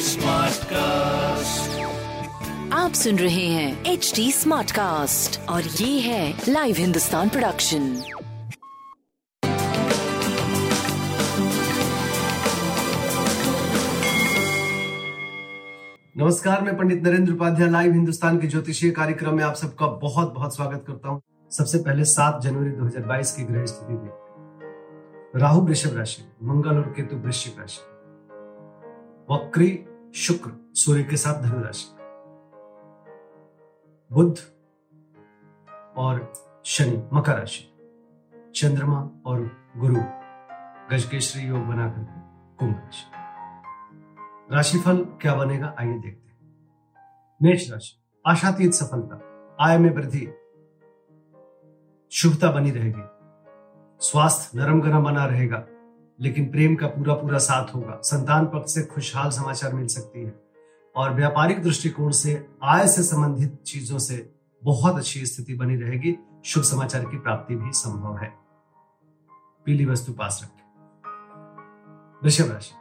Smart cast आप सुन रहे हैं एच डी स्मार्ट कास्ट और ये है लाइव हिंदुस्तान प्रोडक्शन नमस्कार मैं पंडित नरेंद्र उपाध्याय लाइव हिंदुस्तान के ज्योतिषीय कार्यक्रम में आप सबका बहुत बहुत स्वागत करता हूँ। सबसे पहले 7 जनवरी 2022 की ग्रह स्थिति देखते राहु वृषभ राशि, मंगल और केतु वृश्चिक राशि। वक्री, शुक्र, सूर्य के साथ धनु राशि। बुद्ध और शनि, मकर राशि। चंद्रमा और गुरु गजकेश्वरी योग बना करके कुंभ राशि। राशिफल क्या बनेगा, आइए देखते हैं। मेष राशि, आशातीत सफलता, आय में वृद्धि। शुभता बनी रहेगी। स्वास्थ्य नरम गरम बना रहेगा, लेकिन प्रेम का पूरा पूरा साथ होगा। संतान पक्ष से खुशहाल समाचार मिल सकती है और व्यापारिक दृष्टिकोण से, आय से संबंधित चीज़ों से बहुत अच्छी स्थिति बनी रहेगी। शुभ समाचार की प्राप्ति भी संभव है। पीली वस्तु पास रखें। वृषभ राशि।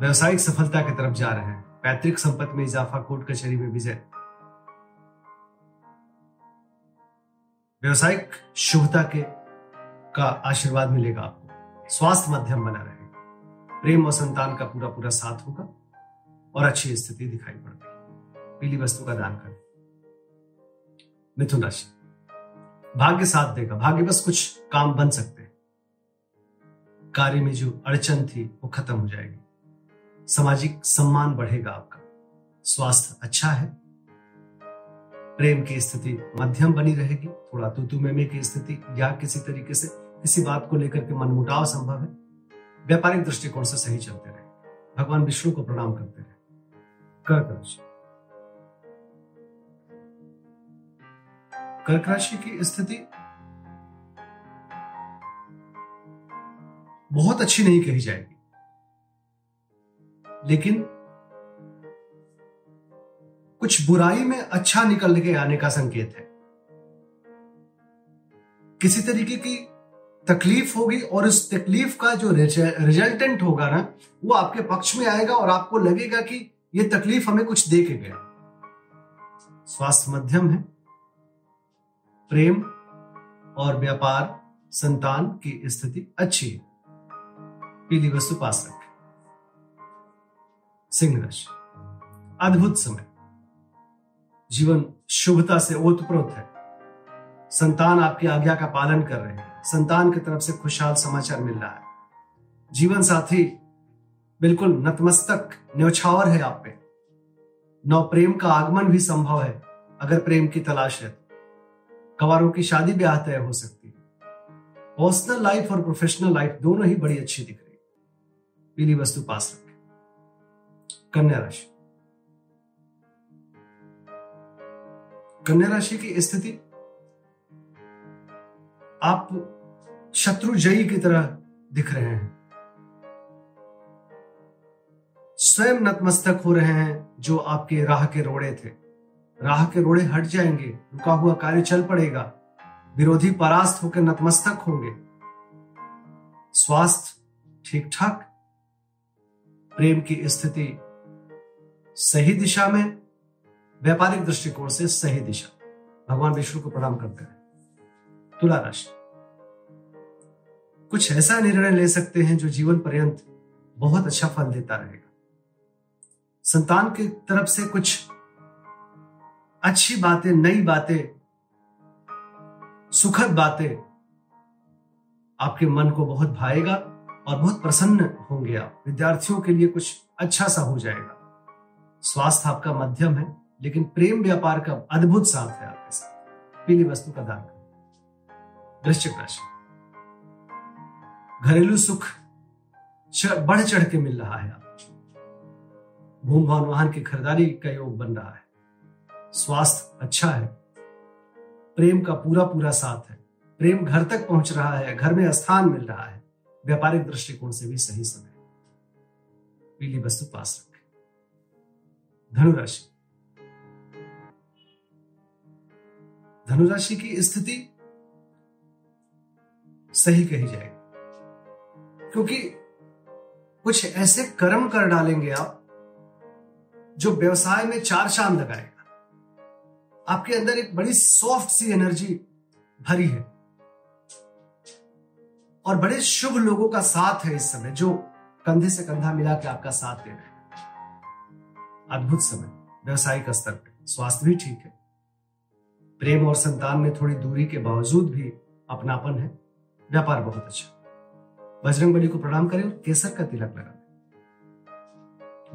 व्यवसायिक सफलता की तरफ़ जा रहे हैं। पैतृक संपत्ति में इजाफा, कोर्ट कचहरी में विजय। व्यवसायिक शुभता के, का आशीर्वाद मिलेगा आपको। स्वास्थ्य मध्यम बना रहेगा प्रेम और संतान का पूरा पूरा साथ होगा और अच्छी स्थिति दिखाई पड़ेगी पीली वस्तु का दान करें। मिथुन राशि। भाग्य साथ देगा। भाग्य बस कुछ काम बन सकते हैं। कार्य में जो अड़चन थी, वो खत्म हो जाएगी। सामाजिक सम्मान बढ़ेगा आपका। स्वास्थ्य अच्छा है। प्रेम की स्थिति मध्यम बनी रहेगी, थोड़ा तू में की स्थिति या किसी तरीके से किसी बात को लेकर के मनमुटाव संभव है। व्यापारिक दृष्टिकोण से सही चलते रहे। भगवान विष्णु को प्रणाम करते रहे। कर्क राशि कर्क राशि की स्थिति बहुत अच्छी नहीं कही जाएगी। लेकिन कुछ बुराई में अच्छा निकल के आने का संकेत है। किसी तरीके की तकलीफ़ होगी और उस तकलीफ़ का जो रिजल्टेंट होगा ना, वो आपके पक्ष में आएगा और आपको लगेगा कि ये तकलीफ़ हमें कुछ दे के गया। स्वास्थ्य मध्यम है। प्रेम और व्यापार, संतान की स्थिति अच्छी है। पीली वस्तु पास रखें। सिंह राशि। अद्भुत समय। जीवन शुभता से ओतप्रोत है। संतान आपकी आज्ञा का पालन कर रहे हैं। संतान की तरफ़ से खुशहाल समाचार मिल रहा है। जीवन साथी, बिल्कुल नतमस्तक, न्यौछावर है आप पे। नौ प्रेम का आगमन भी संभव है, अगर प्रेम की तलाश है। कवारों की शादी ब्याह तय हो सकती है। पर्सनल लाइफ और प्रोफेशनल लाइफ दोनों ही बड़ी अच्छी दिख रही है। पीली वस्तु पास रखें। कन्या राशि। कन्या राशि की स्थिति, आप शत्रु जयी की तरह दिख रहे हैं। स्वयं नतमस्तक हो रहे हैं जो आपके राह के रोड़े थे। राह के रोड़े हट जाएँगे, रुका हुआ कार्य चल पड़ेगा। विरोधी परास्त होकर नतमस्तक होंगे। स्वास्थ्य ठीक ठाक प्रेम की स्थिति सही दिशा में व्यापारिक दृष्टिकोण से सही दिशा। भगवान विष्णु को प्रणाम करते हैं। तुला राशि। कुछ ऐसा निर्णय ले सकते हैं जो जीवन पर्यंत बहुत अच्छा फल देता रहेगा। संतान की तरफ़ से कुछ अच्छी बातें, नई बातें, सुखद बातें आपके मन को बहुत भाएगा और बहुत प्रसन्न होंगे आप। विद्यार्थियों के लिए कुछ अच्छा सा हो जाएगा। स्वास्थ्य आपका मध्यम है। लेकिन प्रेम व्यापार का अद्भुत साथ है आपके साथ। पीली वस्तु का दान करें वृश्चिक राशि। घरेलू सुख बढ़ चढ़ के मिल रहा है आप भूम भवन वाहन की खरीदारी का योग बन रहा है। स्वास्थ्य अच्छा है। प्रेम का पूरा पूरा साथ है। प्रेम घर तक पहुँच रहा है, घर में स्थान मिल रहा है। व्यापारिक दृष्टिकोण से भी सही समय पीली वस्तु पास रखें। धनुराशि धनुराशि की स्थिति सही कही जाएगी। क्योंकि कुछ ऐसे कर्म कर डालेंगे आप, जो व्यवसाय में चार चाँद लगाएगा। आपके अंदर एक बड़ी सॉफ्ट सी एनर्जी भरी है। और बड़े शुभ लोगों का साथ है इस समय, जो कंधे से कंधा मिला के आपका साथ दे रहे हैं। अद्भुत समय व्यवसायिक स्तर पर स्वास्थ्य भी ठीक है। प्रेम और संतान में थोड़ी दूरी के बावजूद भी अपनापन है। व्यापार बहुत अच्छा। बजरंग बली को प्रणाम करें और केसर का तिलक लगा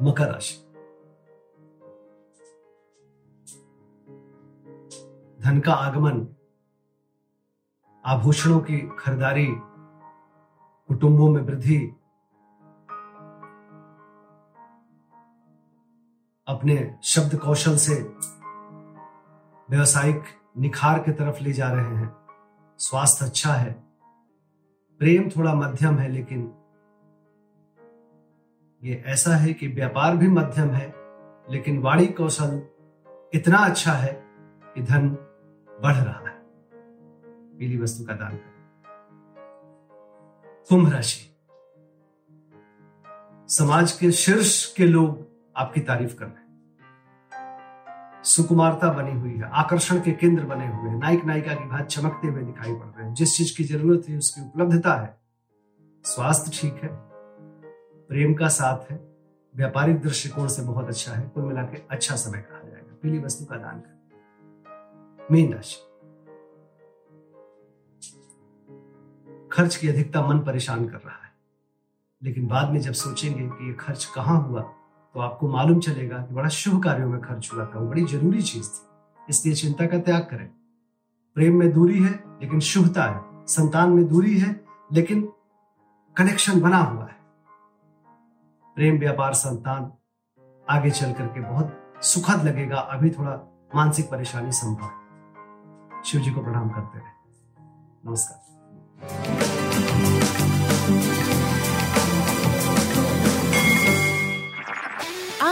मकर राशि। धन का आगमन, आभूषणों की खरीदारी, कुटुंबों में वृद्धि, अपने शब्द कौशल से, व्यवसायिक निखार की तरफ़ ले जा रहे हैं। स्वास्थ्य अच्छा है। प्रेम थोड़ा मध्यम है, लेकिन ये ऐसा है कि व्यापार भी मध्यम है, लेकिन वाणी कौशल इतना अच्छा है कि धन बढ़ रहा है। पीली वस्तु का दान करें। कुंभ राशि। समाज के शीर्ष के लोग आपकी तारीफ़ कर रहे हैं। सुकुमारता बनी हुई है, आकर्षण के केंद्र बने हुए हैं नायक नायिका की भात चमकते हुए दिखाई पड़ रहे हैं। जिस चीज़ की ज़रूरत है, उसकी उपलब्धता है। स्वास्थ्य ठीक है, प्रेम का साथ है, व्यापारिक दृष्टिकोण से बहुत अच्छा है, कुल मिला के अच्छा समय कहा जाएगा। पीली वस्तु का दान करें। मीन राशि। खर्च की अधिकता मन परेशान कर रहा है, लेकिन बाद में जब सोचेंगे कि ये खर्च कहाँ हुआ तो आपको मालूम चलेगा कि बड़ा शुभ कार्यों में खर्च हुआ था। वो बड़ी ज़रूरी चीज़ थी। इसलिए चिंता का त्याग करें। प्रेम में दूरी है, लेकिन शुभता है। संतान में दूरी है, लेकिन कनेक्शन बना हुआ है। प्रेम, व्यापार, संतान, आगे चल करके बहुत सुखद लगेगा। अभी थोड़ा मानसिक परेशानी संभव शिव जी को प्रणाम करते रहे। नमस्कार।